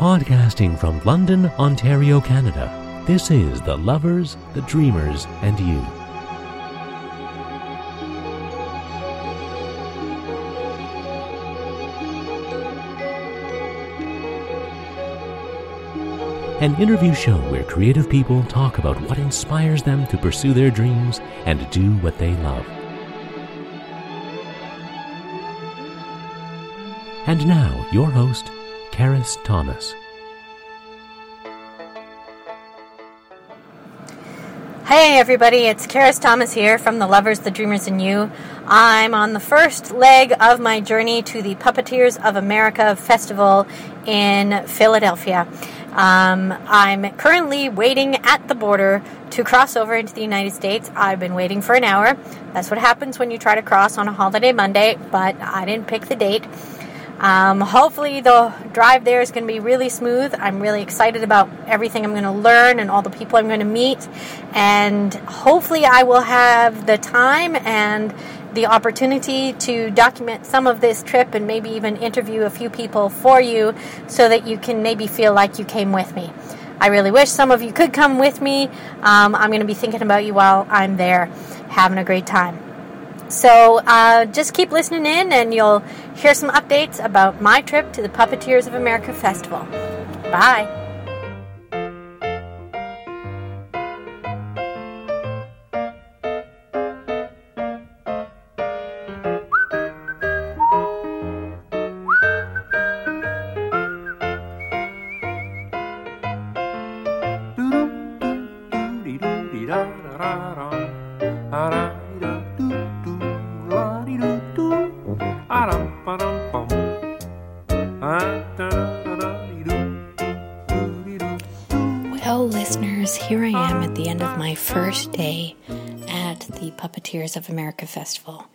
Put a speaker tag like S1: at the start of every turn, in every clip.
S1: Podcasting from London, Ontario, Canada, this is The Lovers, the Dreamers, and You. An interview show where creative people talk about what inspires them to pursue their dreams and do what they love. And now, your host, Ceris Thomas.
S2: Hey everybody, it's Ceris Thomas here from The Lovers, the Dreamers, and You. I'm on the first leg of my journey to the Puppeteers of America Festival in Philadelphia. Um, I'm currently waiting at the border to cross over into the United States. I've been waiting for an hour. That's what happens when you try to cross on a holiday Monday, but I didn't pick the date. Um, hopefully, the drive there is going to be really smooth. I'm really excited about everything I'm going to learn and all the people I'm going to meet. And hopefully, I will have the time and the opportunity to document some of this trip and maybe even interview a few people for you so that you can maybe feel like you came with me. I really wish some of you could come with me. Um, I'm going to be thinking about you while I'm there, having a great time. So uh, just keep listening in, and you'll hear some updates about my trip to the Puppeteers of America Festival. Bye. First day at the Puppeteers of America Festival.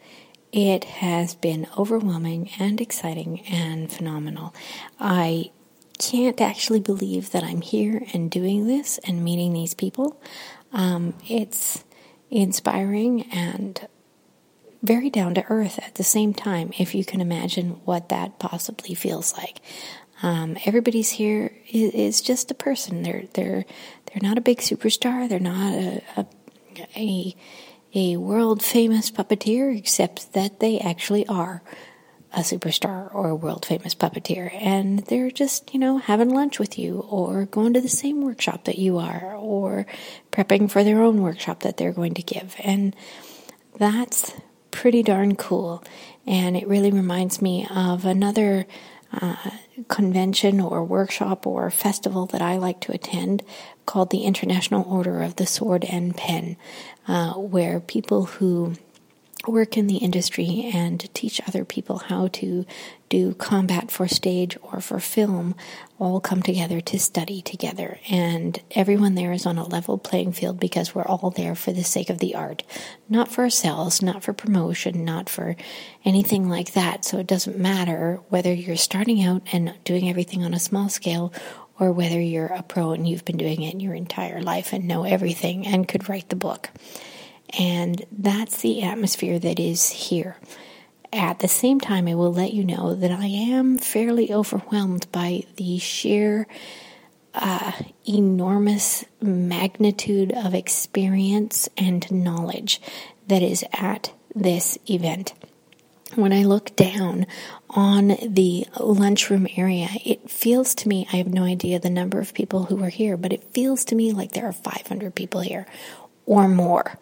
S2: It has been overwhelming and exciting and phenomenal. I can't actually believe that I'm here and doing this and meeting these people. Um, it's inspiring and very down to earth at the same time, if you can imagine what that possibly feels like. Um, everybody's here is, is, just a person. They're they're they're not a big superstar. They're not a a, a, a world famous puppeteer, except that they actually are a superstar or a world famous puppeteer, and they're just you know having lunch with you, or going to the same workshop that you are, or prepping for their own workshop that they're going to give, and that's pretty darn cool. And it really reminds me of another uh, convention or workshop or festival that I like to attend called the International Order of the Sword and Pen, uh, where people who work in the industry and teach other people how to do combat for stage or for film all come together to study together. And everyone there is on a level playing field because we're all there for the sake of the art, not for ourselves, not for promotion, not for anything like that. So it doesn't matter whether you're starting out and doing everything on a small scale or whether you're a pro and you've been doing it your entire life and know everything and could write the book. And that's the atmosphere that is here. At the same time, I will let you know that I am fairly overwhelmed by the sheer uh, enormous magnitude of experience and knowledge that is at this event. When I look down on the lunchroom area, it feels to me, I have no idea the number of people who are here, but it feels to me like there are 500 people here or more.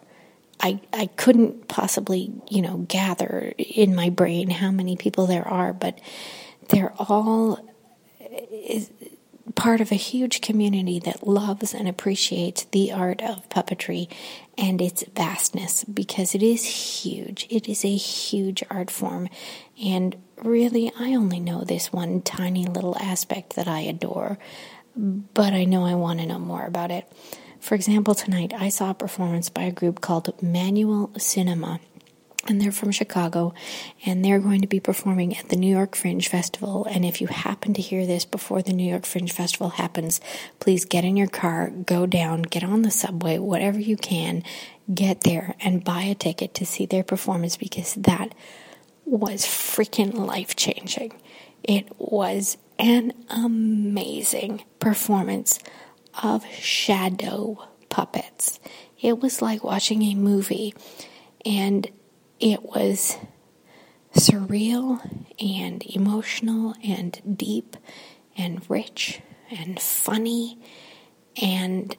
S2: I, I couldn't possibly, you know, gather in my brain how many people there are, but they're all part of a huge community that loves and appreciates the art of puppetry and its vastness because it is huge. It is a huge art form. And really, I only know this one tiny little aspect that I adore, but I know I want to know more about it. For example, tonight I saw a performance by a group called Manual Cinema. And they're from Chicago, and they're going to be performing at the New York Fringe Festival. And if you happen to hear this before the New York Fringe Festival happens, please get in your car, go down, get on the subway, whatever you can, get there and buy a ticket to see their performance because that was freaking life changing. It was an amazing performance of shadow puppets. It was like watching a movie, and it was surreal and emotional and deep and rich and funny and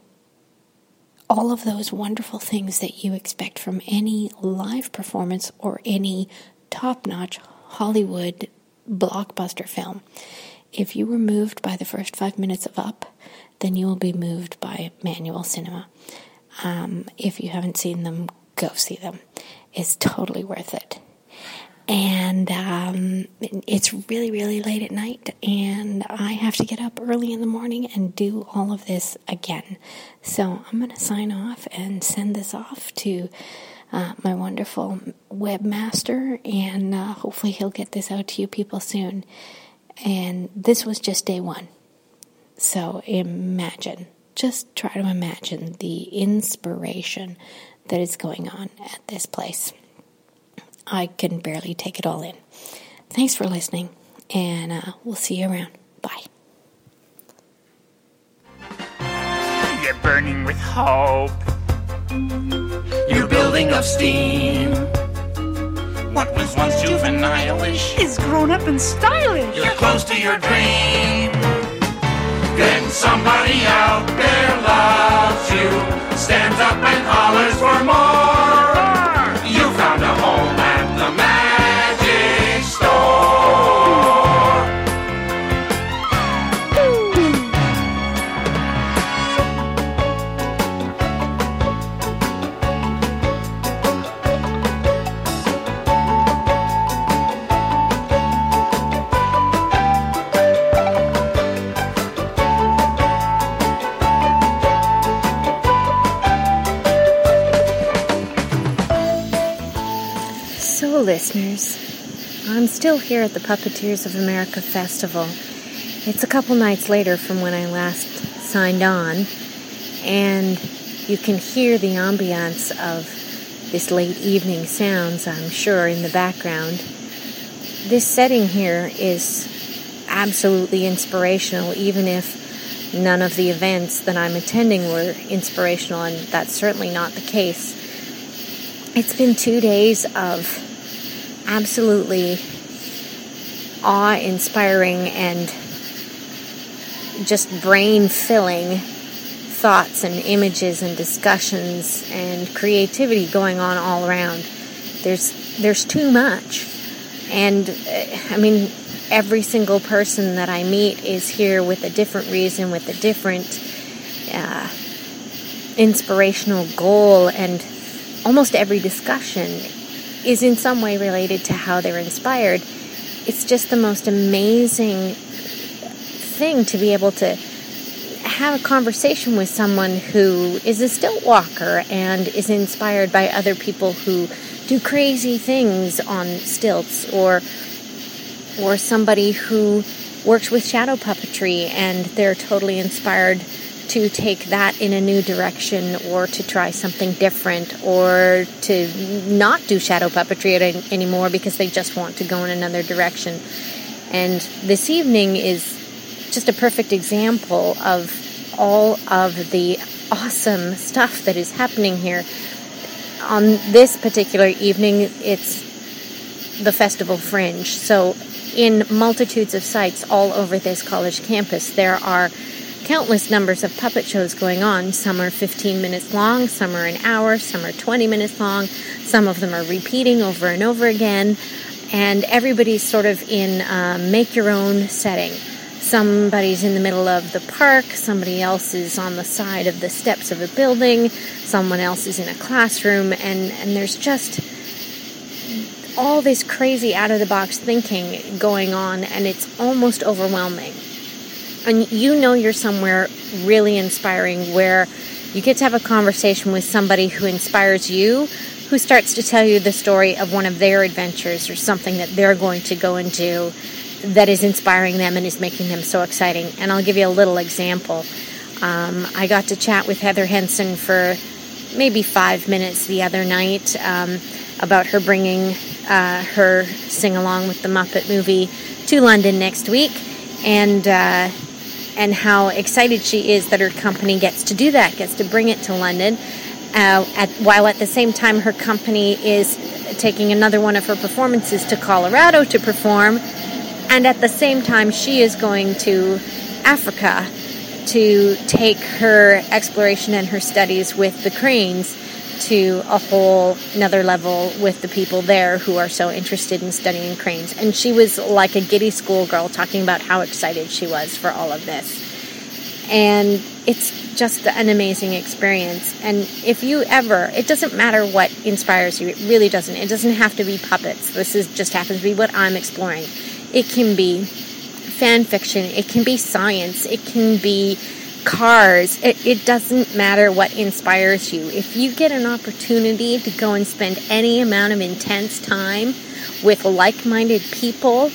S2: all of those wonderful things that you expect from any live performance or any top notch Hollywood blockbuster film. If you were moved by the first five minutes of Up, then you will be moved by Manual Cinema. Um, if you haven't seen them, go see them. It's totally worth it and um, it's really, really late at night, and I have to get up early in the morning and do all of this again. So I'm going to sign off and send this off to uh, my wonderful webmaster, and uh, hopefully he'll get this out to you people soon. And this was just day one. So imagine, just try to imagine the inspiration that is going on at this place. I can barely take it all in. Thanks for listening, and uh, we'll see you around. Bye.
S3: You're burning with hope. You're building up steam. What was once juvenile-ish
S4: is grown up and stylish.
S3: You're close to your dream. Then somebody out there loves you, stands up and hollers for more.
S2: Still here at the Puppeteers of America Festival. It's a couple nights later from when I last signed on, and you can hear the ambiance of this late evening sounds, I'm sure, in the background. This setting here is absolutely inspirational, even if none of the events that I'm attending were inspirational, and that's certainly not the case. It's been two days of absolutely awe inspiring and just brain filling thoughts and images and discussions and creativity going on all around. There's there's too much. And uh, I mean every single person that I meet is here with a different reason, with a different uh, inspirational goal, and almost every discussion is in some way related to how they're inspired. It's just the most amazing thing to be able to have a conversation with someone who is a stilt walker and is inspired by other people who do crazy things on stilts or or somebody who works with shadow puppetry and they're totally inspired to take that in a new direction or to try something different or to not do shadow puppetry anymore because they just want to go in another direction. And this evening is just a perfect example of all of the awesome stuff that is happening here. On this particular evening, it's the Festival Fringe. So, in multitudes of sites all over this college campus, there are countless numbers of puppet shows going on. Some are 15 minutes long, some are an hour, some are 20 minutes long, some of them are repeating over and over again, and everybody's sort of in a make your own setting. Somebody's in the middle of the park, somebody else is on the side of the steps of a building, someone else is in a classroom, and, and there's just all this crazy out of the box thinking going on, and it's almost overwhelming and you know you're somewhere really inspiring where you get to have a conversation with somebody who inspires you, who starts to tell you the story of one of their adventures or something that they're going to go and do that is inspiring them and is making them so exciting. And I'll give you a little example. Um, I got to chat with Heather Henson for maybe five minutes the other night um, about her bringing uh, her sing along with the Muppet movie to London next week and uh, and how excited she is that her company gets to do that, gets to bring it to London, uh, at, while at the same time her company is taking another one of her performances to Colorado to perform, and at the same time she is going to Africa to take her exploration and her studies with the cranes to a whole another level with the people there who are so interested in studying cranes. And she was like a giddy schoolgirl talking about how excited she was for all of this. And it's just an amazing experience. And if you ever, it doesn't matter what inspires you, it really doesn't. It doesn't have to be puppets. This is just happens to be what I'm exploring. It can be fan fiction, it can be science, it can be cars. It, it doesn't matter what inspires you. If you get an opportunity to go and spend any amount of intense time with like minded people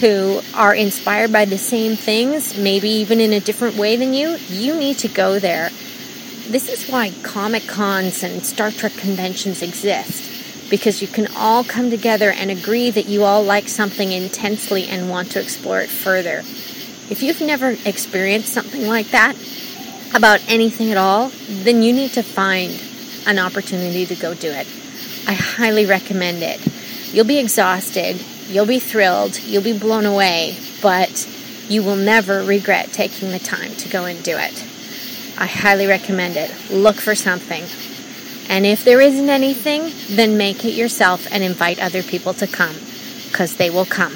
S2: who are inspired by the same things, maybe even in a different way than you, you need to go there. This is why Comic Cons and Star Trek conventions exist. Because you can all come together and agree that you all like something intensely and want to explore it further. If you've never experienced something like that about anything at all, then you need to find an opportunity to go do it. I highly recommend it. You'll be exhausted, you'll be thrilled, you'll be blown away, but you will never regret taking the time to go and do it. I highly recommend it. Look for something. And if there isn't anything, then make it yourself and invite other people to come, because they will come.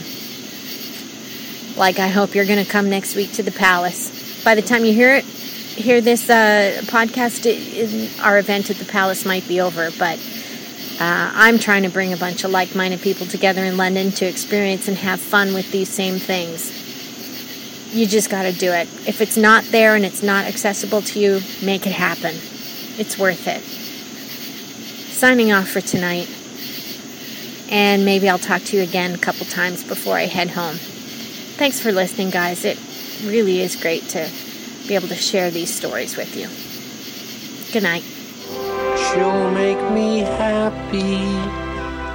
S2: Like I hope you're going to come next week to the palace. By the time you hear it, hear this uh, podcast, it, our event at the palace might be over, but uh, I'm trying to bring a bunch of like minded people together in London to experience and have fun with these same things. You just got to do it. If it's not there and it's not accessible to you, make it happen. It's worth it. Signing off for tonight. And maybe I'll talk to you again a couple times before I head home. Thanks for listening, guys. It really is great to be able to share these stories with you. Good night.
S5: She'll make me happy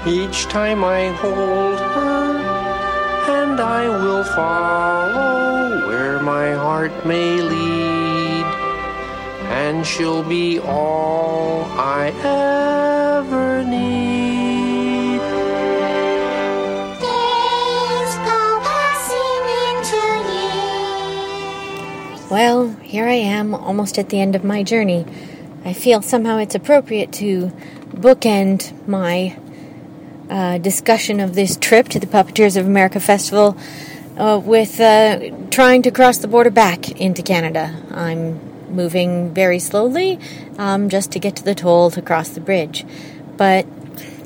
S5: each time I hold her, and I will follow where my heart may lead, and she'll be all I ever
S2: Well, here I am, almost at the end of my journey. I feel somehow it's appropriate to bookend my uh, discussion of this trip to the Puppeteers of America Festival uh, with uh, trying to cross the border back into Canada. I'm moving very slowly um, just to get to the toll to cross the bridge. But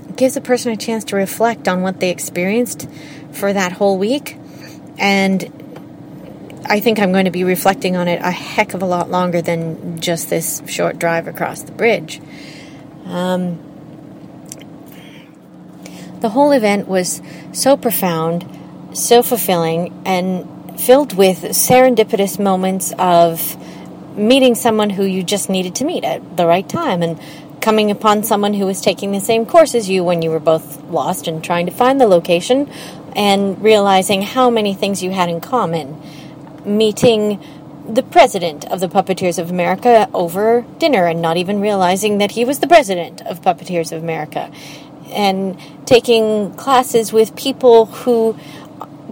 S2: it gives a person a chance to reflect on what they experienced for that whole week. And I think I'm going to be reflecting on it a heck of a lot longer than just this short drive across the bridge. Um, the whole event was so profound, so fulfilling, and filled with serendipitous moments of meeting someone who you just needed to meet at the right time and coming upon someone who was taking the same course as you when you were both lost and trying to find the location and realizing how many things you had in common meeting the president of the Puppeteers of America over dinner and not even realizing that he was the president of Puppeteers of America, and taking classes with people who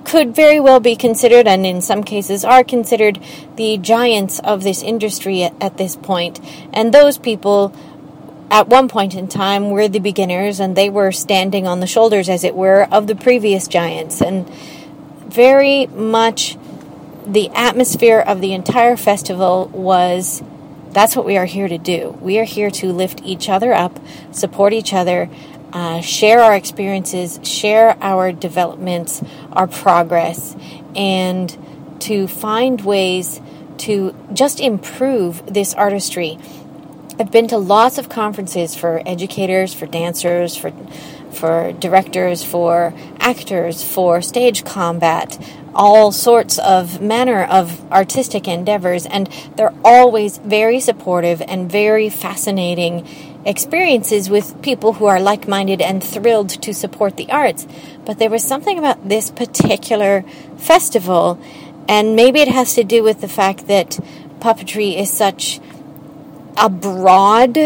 S2: could very well be considered, and in some cases are considered, the giants of this industry at, at this point. And those people, at one point in time, were the beginners, and they were standing on the shoulders, as it were, of the previous giants. And very much the atmosphere of the entire festival was that's what we are here to do. We are here to lift each other up, support each other, uh, share our experiences, share our developments, our progress, and to find ways to just improve this artistry. I've been to lots of conferences for educators, for dancers, for for directors, for actors, for stage combat, all sorts of manner of artistic endeavors, and they're always very supportive and very fascinating experiences with people who are like minded and thrilled to support the arts. But there was something about this particular festival And maybe it has to do with the fact that puppetry is such a broad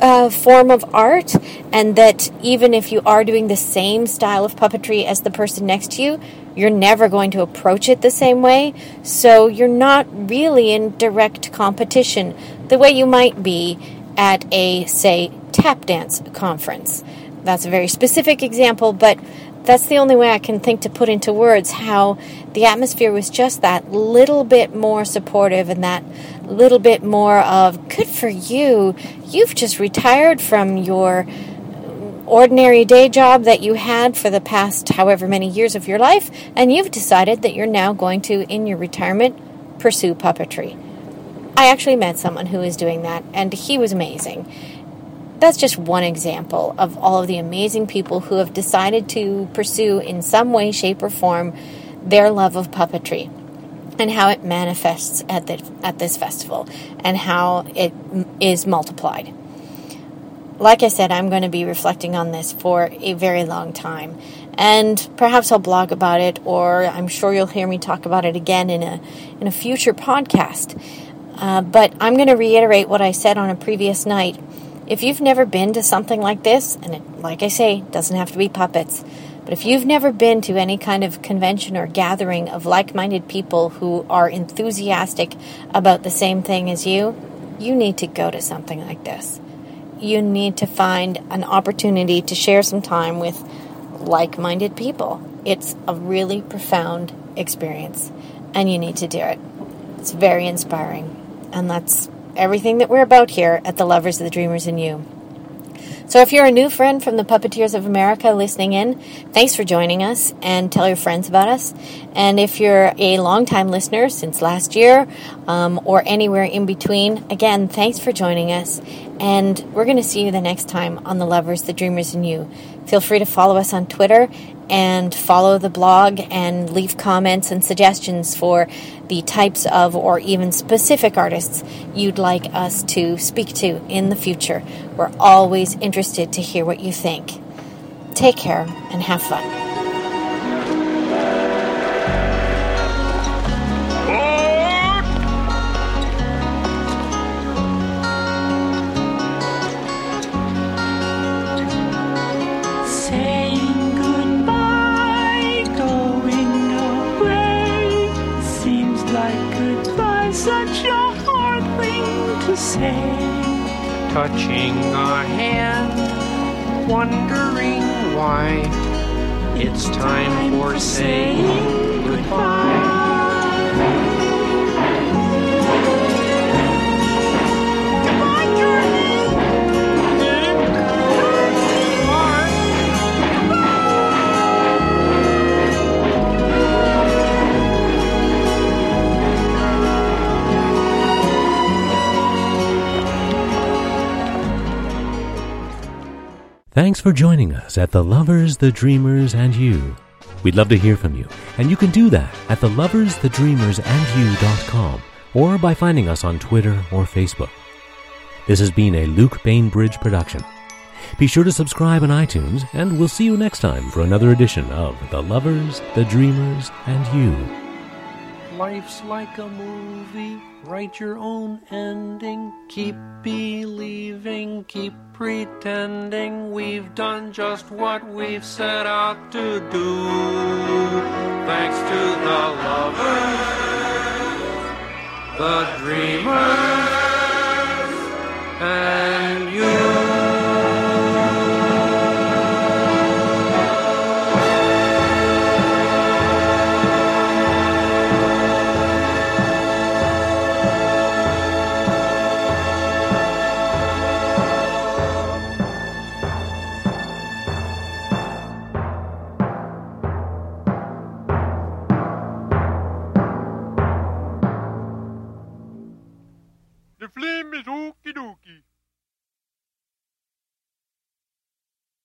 S2: uh, form of art, and that even if you are doing the same style of puppetry as the person next to you, you're never going to approach it the same way. So you're not really in direct competition the way you might be at a, say, tap dance conference. That's a very specific example, but that's the only way I can think to put into words how the atmosphere was just that little bit more supportive and that little bit more of good for you. You've just retired from your ordinary day job that you had for the past however many years of your life, and you've decided that you're now going to, in your retirement, pursue puppetry. I actually met someone who was doing that, and he was amazing. That's just one example of all of the amazing people who have decided to pursue, in some way, shape, or form, their love of puppetry and how it manifests at, the, at this festival and how it is multiplied like I said, I'm going to be reflecting on this for a very long time. And perhaps I'll blog about it, or I'm sure you'll hear me talk about it again in a, in a future podcast. Uh, but I'm going to reiterate what I said on a previous night. If you've never been to something like this, and it, like I say, doesn't have to be puppets, but if you've never been to any kind of convention or gathering of like minded people who are enthusiastic about the same thing as you, you need to go to something like this you need to find an opportunity to share some time with like minded people. It's a really profound experience, and you need to do it. It's very inspiring, and that's everything that we're about here at the Lovers, of the Dreamers, and You. So, if you're a new friend from the Puppeteers of America listening in, thanks for joining us and tell your friends about us. And if you're a longtime listener since last year um, or anywhere in between, again, thanks for joining us. And we're going to see you the next time on The Lovers, the Dreamers, and You. Feel free to follow us on Twitter and follow the blog and leave comments and suggestions for the types of or even specific artists you'd like us to speak to in the future. We're always interested to hear what you think. Take care and have fun.
S5: Touching a hand, wondering why. It's time for saying goodbye.
S1: Thanks for joining us at The Lovers, the Dreamers, and You. We'd love to hear from you, and you can do that at theloversthedreamersandyou.com or by finding us on Twitter or Facebook. This has been a Luke Bainbridge production. Be sure to subscribe on iTunes, and we'll see you next time for another edition of The Lovers, the Dreamers, and You.
S5: Life's like a movie, write your own ending. Keep believing, keep pretending we've done just what we've set out to do. Thanks to the lovers, the dreamers, and